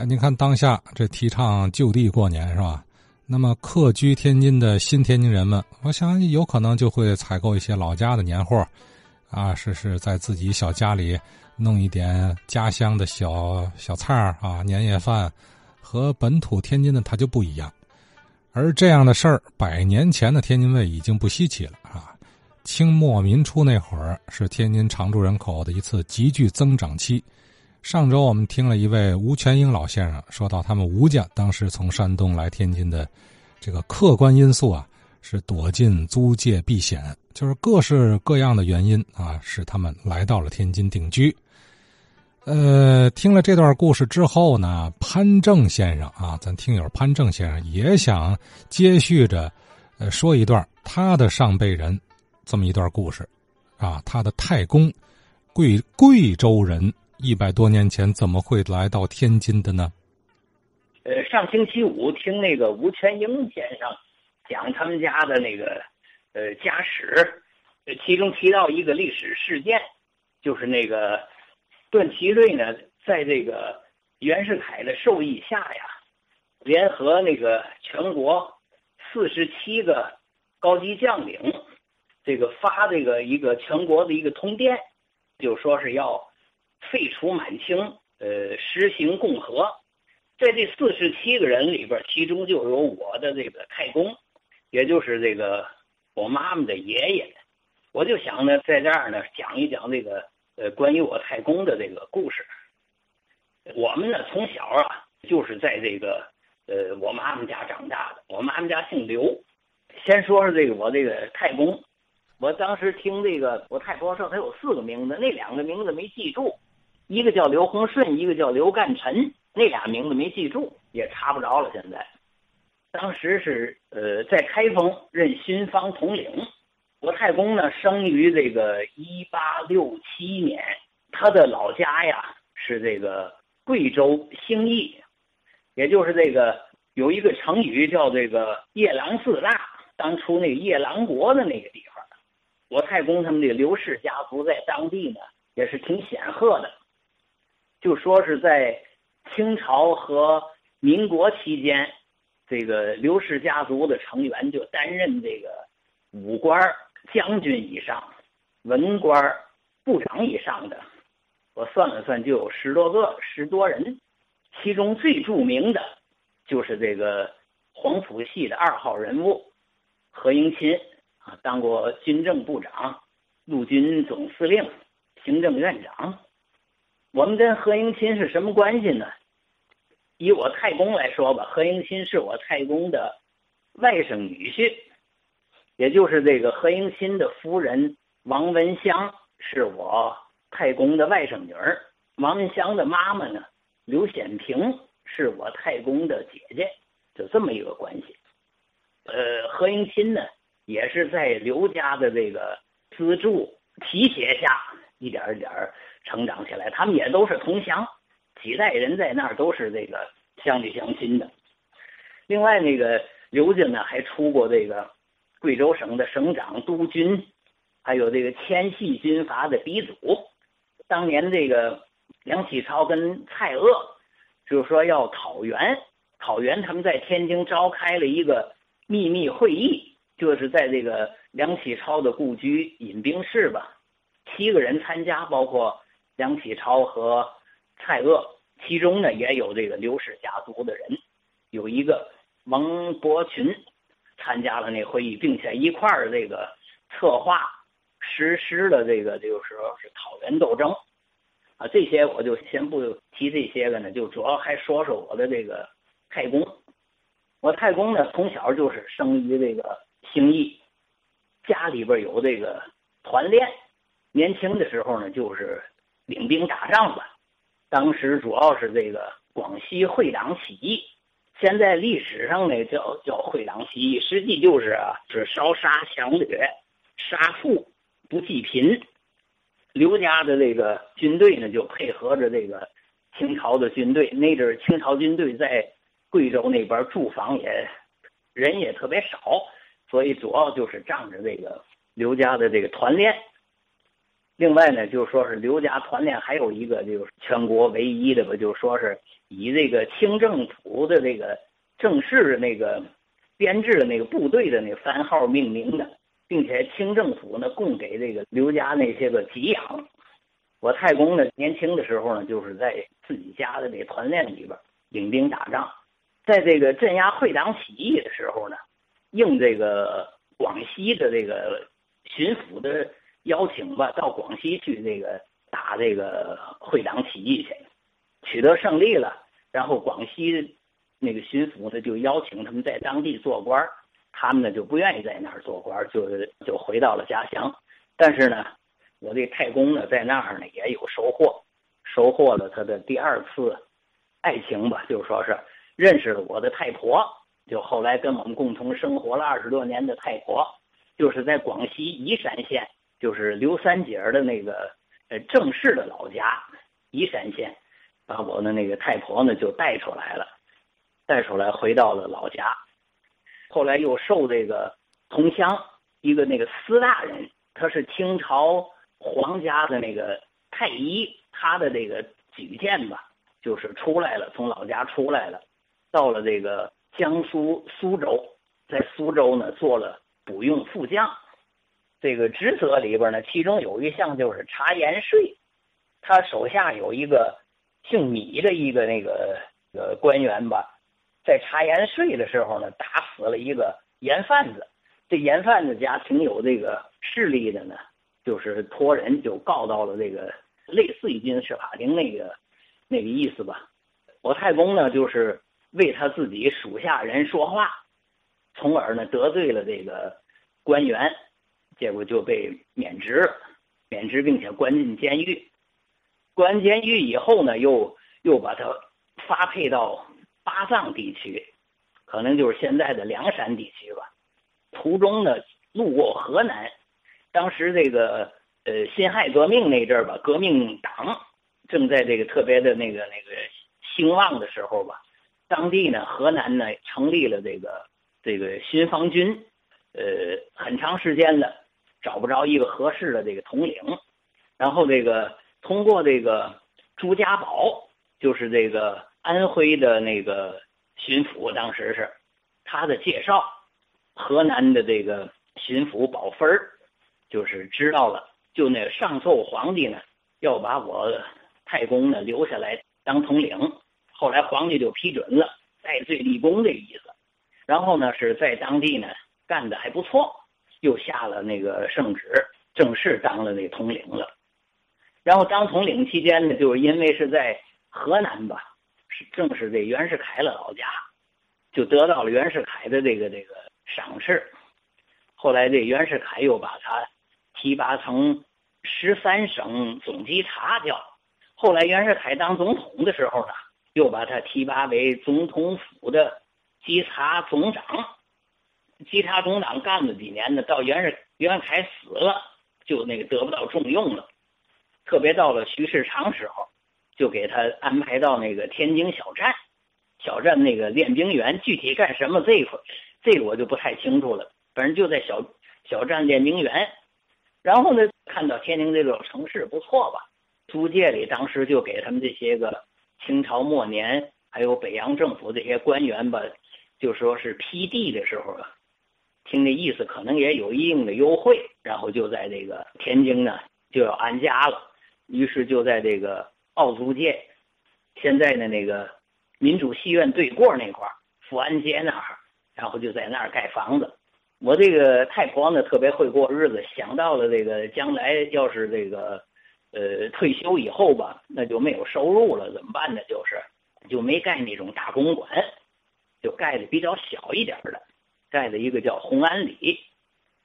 哎，您看当下这提倡就地过年是吧？那么客居天津的新天津人们，我想有可能就会采购一些老家的年货，啊，是是在自己小家里弄一点家乡的小小菜儿啊，年夜饭，和本土天津的它就不一样。而这样的事儿，百年前的天津卫已经不稀奇了啊。清末民初那会儿，是天津常住人口的一次急剧增长期。上周我们听了一位吴全英老先生说到，他们吴家当时从山东来天津的这个客观因素啊，是躲进租界避险，就是各式各样的原因啊，使他们来到了天津定居。呃，听了这段故事之后呢，潘正先生啊，咱听友潘正先生也想接续着，呃，说一段他的上辈人这么一段故事，啊，他的太公，贵贵州人。一百多年前怎么会来到天津的呢？呃，上星期五听那个吴全英先生讲他们家的那个呃家史，其中提到一个历史事件，就是那个段祺瑞呢，在这个袁世凯的授意下呀，联合那个全国四十七个高级将领，这个发这个一个全国的一个通电，就说是要。废除满清，呃，实行共和，在这四十七个人里边，其中就有我的这个太公，也就是这个我妈妈的爷爷。我就想呢，在这儿呢讲一讲这个呃关于我太公的这个故事。我们呢从小啊就是在这个呃我妈妈家长大的，我妈妈家姓刘。先说说这个我这个太公，我当时听这个我太婆说他有四个名字，那两个名字没记住。一个叫刘洪顺，一个叫刘干臣，那俩名字没记住，也查不着了。现在，当时是呃在开封任巡防统领。我太公呢生于这个一八六七年，他的老家呀是这个贵州兴义，也就是这个有一个成语叫这个夜郎自大，当初那个夜郎国的那个地方。我太公他们这个刘氏家族在当地呢也是挺显赫的。就说是在清朝和民国期间，这个刘氏家族的成员就担任这个武官、将军以上、文官、部长以上的，我算了算，就有十多个、十多人。其中最著名的，就是这个黄埔系的二号人物何应钦啊，当过军政部长、陆军总司令、行政院长。我们跟何应钦是什么关系呢？以我太公来说吧，何应钦是我太公的外甥女婿，也就是这个何应钦的夫人王文香是我太公的外甥女儿。王文香的妈妈呢，刘显平是我太公的姐姐，就这么一个关系。呃，何应钦呢，也是在刘家的这个资助提携下，一点一点。成长起来，他们也都是同乡，几代人在那儿都是这个乡里乡亲的。另外，那个刘家呢，还出过这个贵州省的省长、督军，还有这个迁系军阀的鼻祖。当年这个梁启超跟蔡锷，就是说要讨袁，讨袁，他们在天津召开了一个秘密会议，就是在这个梁启超的故居饮冰室吧，七个人参加，包括。梁启超和蔡锷，其中呢也有这个刘氏家族的人，有一个王伯群参加了那会议，并且一块儿这个策划实施了这个，就是说是讨袁斗争啊。这些我就先不提这些个呢，就主要还说说我的这个太公。我太公呢从小就是生于这个兴义，家里边有这个团练，年轻的时候呢就是。领兵打仗吧，当时主要是这个广西会党起义，现在历史上呢叫叫会党起义，实际就是啊是烧杀抢掠，杀富不济贫。刘家的这个军队呢就配合着这个清朝的军队，那阵清朝军队在贵州那边驻防也人也特别少，所以主要就是仗着这个刘家的这个团练。另外呢，就是说是刘家团练还有一个就是全国唯一的吧，就是说是以这个清政府的这个正式的那个编制的那个部队的那个番号命名的，并且清政府呢供给这个刘家那些个给养。我太公呢年轻的时候呢，就是在自己家的这团练里边领兵打仗，在这个镇压会党起义的时候呢，应这个广西的这个巡抚的。邀请吧，到广西去这个打这个会党起义去，取得胜利了。然后广西那个巡抚呢，就邀请他们在当地做官他们呢就不愿意在那儿做官就就回到了家乡。但是呢，我这太公呢在那儿呢也有收获，收获了他的第二次爱情吧，就说是认识了我的太婆，就后来跟我们共同生活了二十多年的太婆，就是在广西宜山县。就是刘三姐的那个呃正式的老家宜山县，把我的那个太婆呢就带出来了，带出来回到了老家。后来又受这个同乡一个那个司大人，他是清朝皇家的那个太医，他的这个举荐吧，就是出来了，从老家出来了，到了这个江苏苏州，在苏州呢做了补用副将。这个职责里边呢，其中有一项就是查盐税，他手下有一个姓米的一个那个呃官员吧，在查盐税的时候呢，打死了一个盐贩子。这盐贩子家挺有这个势力的呢，就是托人就告到了这个类似于军事法庭那个那个意思吧。我太公呢，就是为他自己属下人说话，从而呢得罪了这个官员。结果就被免职了，免职并且关进监狱。关监狱以后呢，又又把他发配到巴藏地区，可能就是现在的凉山地区吧。途中呢，路过河南，当时这个呃辛亥革命那阵儿吧，革命党正在这个特别的那个那个兴旺的时候吧，当地呢，河南呢成立了这个这个新防军，呃，很长时间了。找不着一个合适的这个统领，然后这个通过这个朱家宝，就是这个安徽的那个巡抚，当时是他的介绍，河南的这个巡抚宝芬儿，就是知道了，就那上奏皇帝呢，要把我太公呢留下来当统领，后来皇帝就批准了，戴罪立功的意思，然后呢是在当地呢干的还不错。又下了那个圣旨，正式当了那统领了。然后当统领期间呢，就是因为是在河南吧，是正是这袁世凯的老家，就得到了袁世凯的这个这个赏识。后来这袁世凯又把他提拔成十三省总稽查，叫后来袁世凯当总统的时候呢，又把他提拔为总统府的稽查总长。稽查总长干了几年呢？到袁世袁世凯死了，就那个得不到重用了。特别到了徐世昌时候，就给他安排到那个天津小站，小站那个练兵员，具体干什么这一块，这个我就不太清楚了。反正就在小小站练兵员。然后呢，看到天津这座城市不错吧？租界里当时就给他们这些个清朝末年还有北洋政府这些官员吧，就说是批地的时候啊。听这意思，可能也有一定的优惠，然后就在这个天津呢就要安家了，于是就在这个奥租界，现在的那个民主戏院对过那块儿富安街那儿，然后就在那儿盖房子。我这个太婆呢特别会过日子，想到了这个将来要是这个呃退休以后吧，那就没有收入了，怎么办呢？就是就没盖那种大公馆，就盖的比较小一点的。盖了一个叫红安里，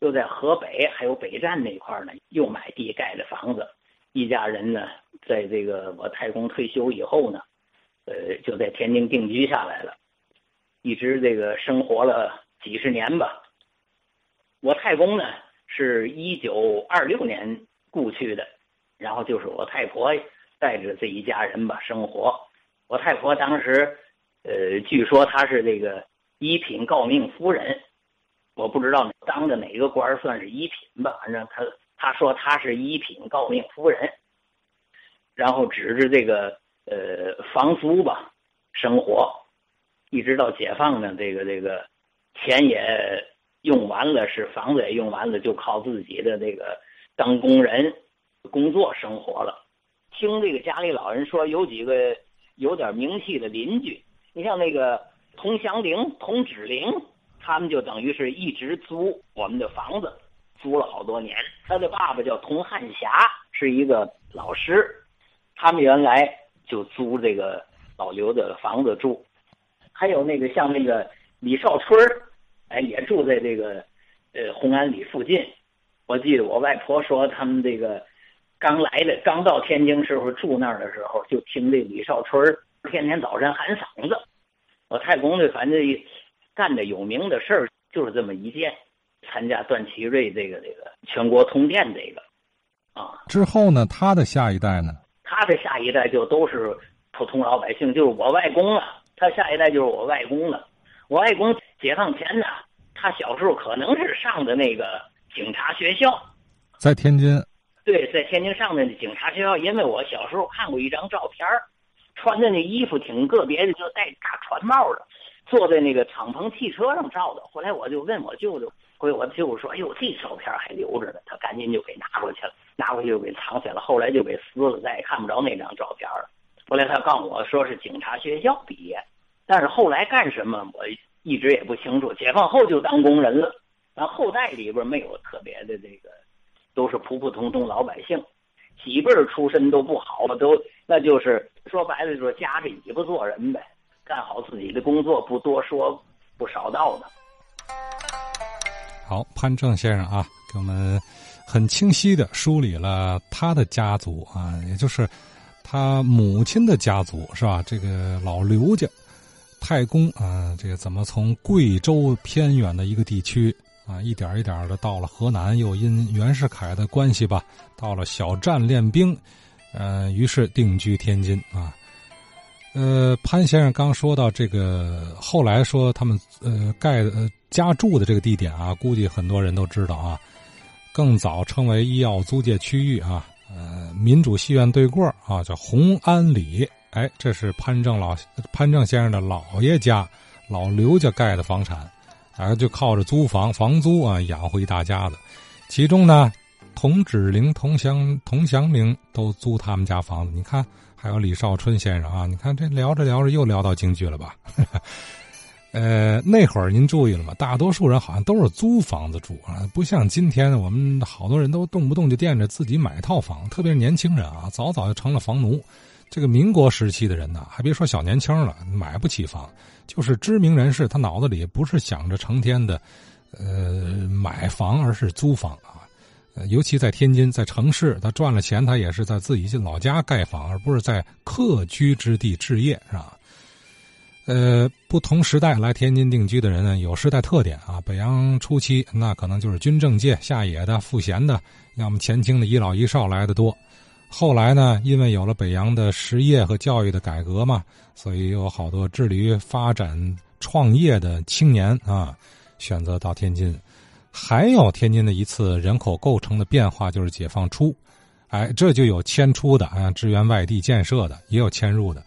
又在河北还有北站那块呢，又买地盖的房子。一家人呢，在这个我太公退休以后呢，呃，就在天津定居下来了，一直这个生活了几十年吧。我太公呢，是一九二六年故去的，然后就是我太婆带着这一家人吧生活。我太婆当时，呃，据说她是这个。一品诰命夫人，我不知道当的哪个官算是一品吧，反正他他说他是一品诰命夫人，然后指着这个呃房租吧生活，一直到解放呢，这个这个钱也用完了，是房子也用完了，就靠自己的这个当工人工作生活了。听这个家里老人说，有几个有点名气的邻居，你像那个童祥玲、童芷玲，他们就等于是一直租我们的房子，租了好多年。他的爸爸叫童汉霞，是一个老师，他们原来就租这个老刘的房子住。还有那个像那个李少春儿哎，也住在这个呃红安里附近。我记得我外婆说，他们这个。刚来的，刚到天津时候住那儿的时候，就听这李少春儿天天早晨喊嗓子。我太公呢，反正干的有名的事儿就是这么一件，参加段祺瑞这个这个全国通电这个啊。之后呢，他的下一代呢？他的下一代就都是普通老百姓，就是我外公了。他下一代就是我外公了。我外公解放前呢，他小时候可能是上的那个警察学校，在天津。对，在天津上的警察学校，因为我小时候看过一张照片穿的那衣服挺个别的，就戴大船帽的，坐在那个敞篷汽车上照的。后来我就问我舅舅，回我舅舅说：“哎呦，这照片还留着呢。”他赶紧就给拿过去了，拿过去就给藏起来了。后来就给撕了，再也看不着那张照片了。后来他告诉我说是警察学校毕业，但是后来干什么我一直也不清楚。解放后就当工人了，然后后代里边没有特别的这个。都是普普通通老百姓，几辈出身都不好，都那就是说白了，就是夹着尾巴做人呗，干好自己的工作，不多说，不少道的。好，潘正先生啊，给我们很清晰的梳理了他的家族啊，也就是他母亲的家族是吧？这个老刘家太公啊，这个怎么从贵州偏远的一个地区。啊，一点一点的到了河南，又因袁世凯的关系吧，到了小站练兵，呃，于是定居天津啊。呃，潘先生刚说到这个，后来说他们呃盖呃家住的这个地点啊，估计很多人都知道啊。更早称为医药租界区域啊，呃，民主戏院对过啊，叫红安里。哎，这是潘正老潘正先生的姥爷家老刘家盖的房产。啊，就靠着租房房租啊养活一大家子，其中呢，童芷玲、童祥、童祥明都租他们家房子。你看，还有李少春先生啊，你看这聊着聊着又聊到京剧了吧？呃，那会儿您注意了吗？大多数人好像都是租房子住啊，不像今天我们好多人都动不动就惦着自己买套房，特别是年轻人啊，早早就成了房奴。这个民国时期的人呢，还别说小年轻了，买不起房，就是知名人士，他脑子里不是想着成天的，呃，买房，而是租房啊。呃，尤其在天津，在城市，他赚了钱，他也是在自己老家盖房，而不是在客居之地置业，是吧？呃，不同时代来天津定居的人呢，有时代特点啊。北洋初期，那可能就是军政界下野的、赋闲的，要么前清的一老一少来的多。后来呢，因为有了北洋的实业和教育的改革嘛，所以有好多致力于发展创业的青年啊，选择到天津。还有天津的一次人口构成的变化，就是解放初，哎，这就有迁出的啊，支援外地建设的，也有迁入的。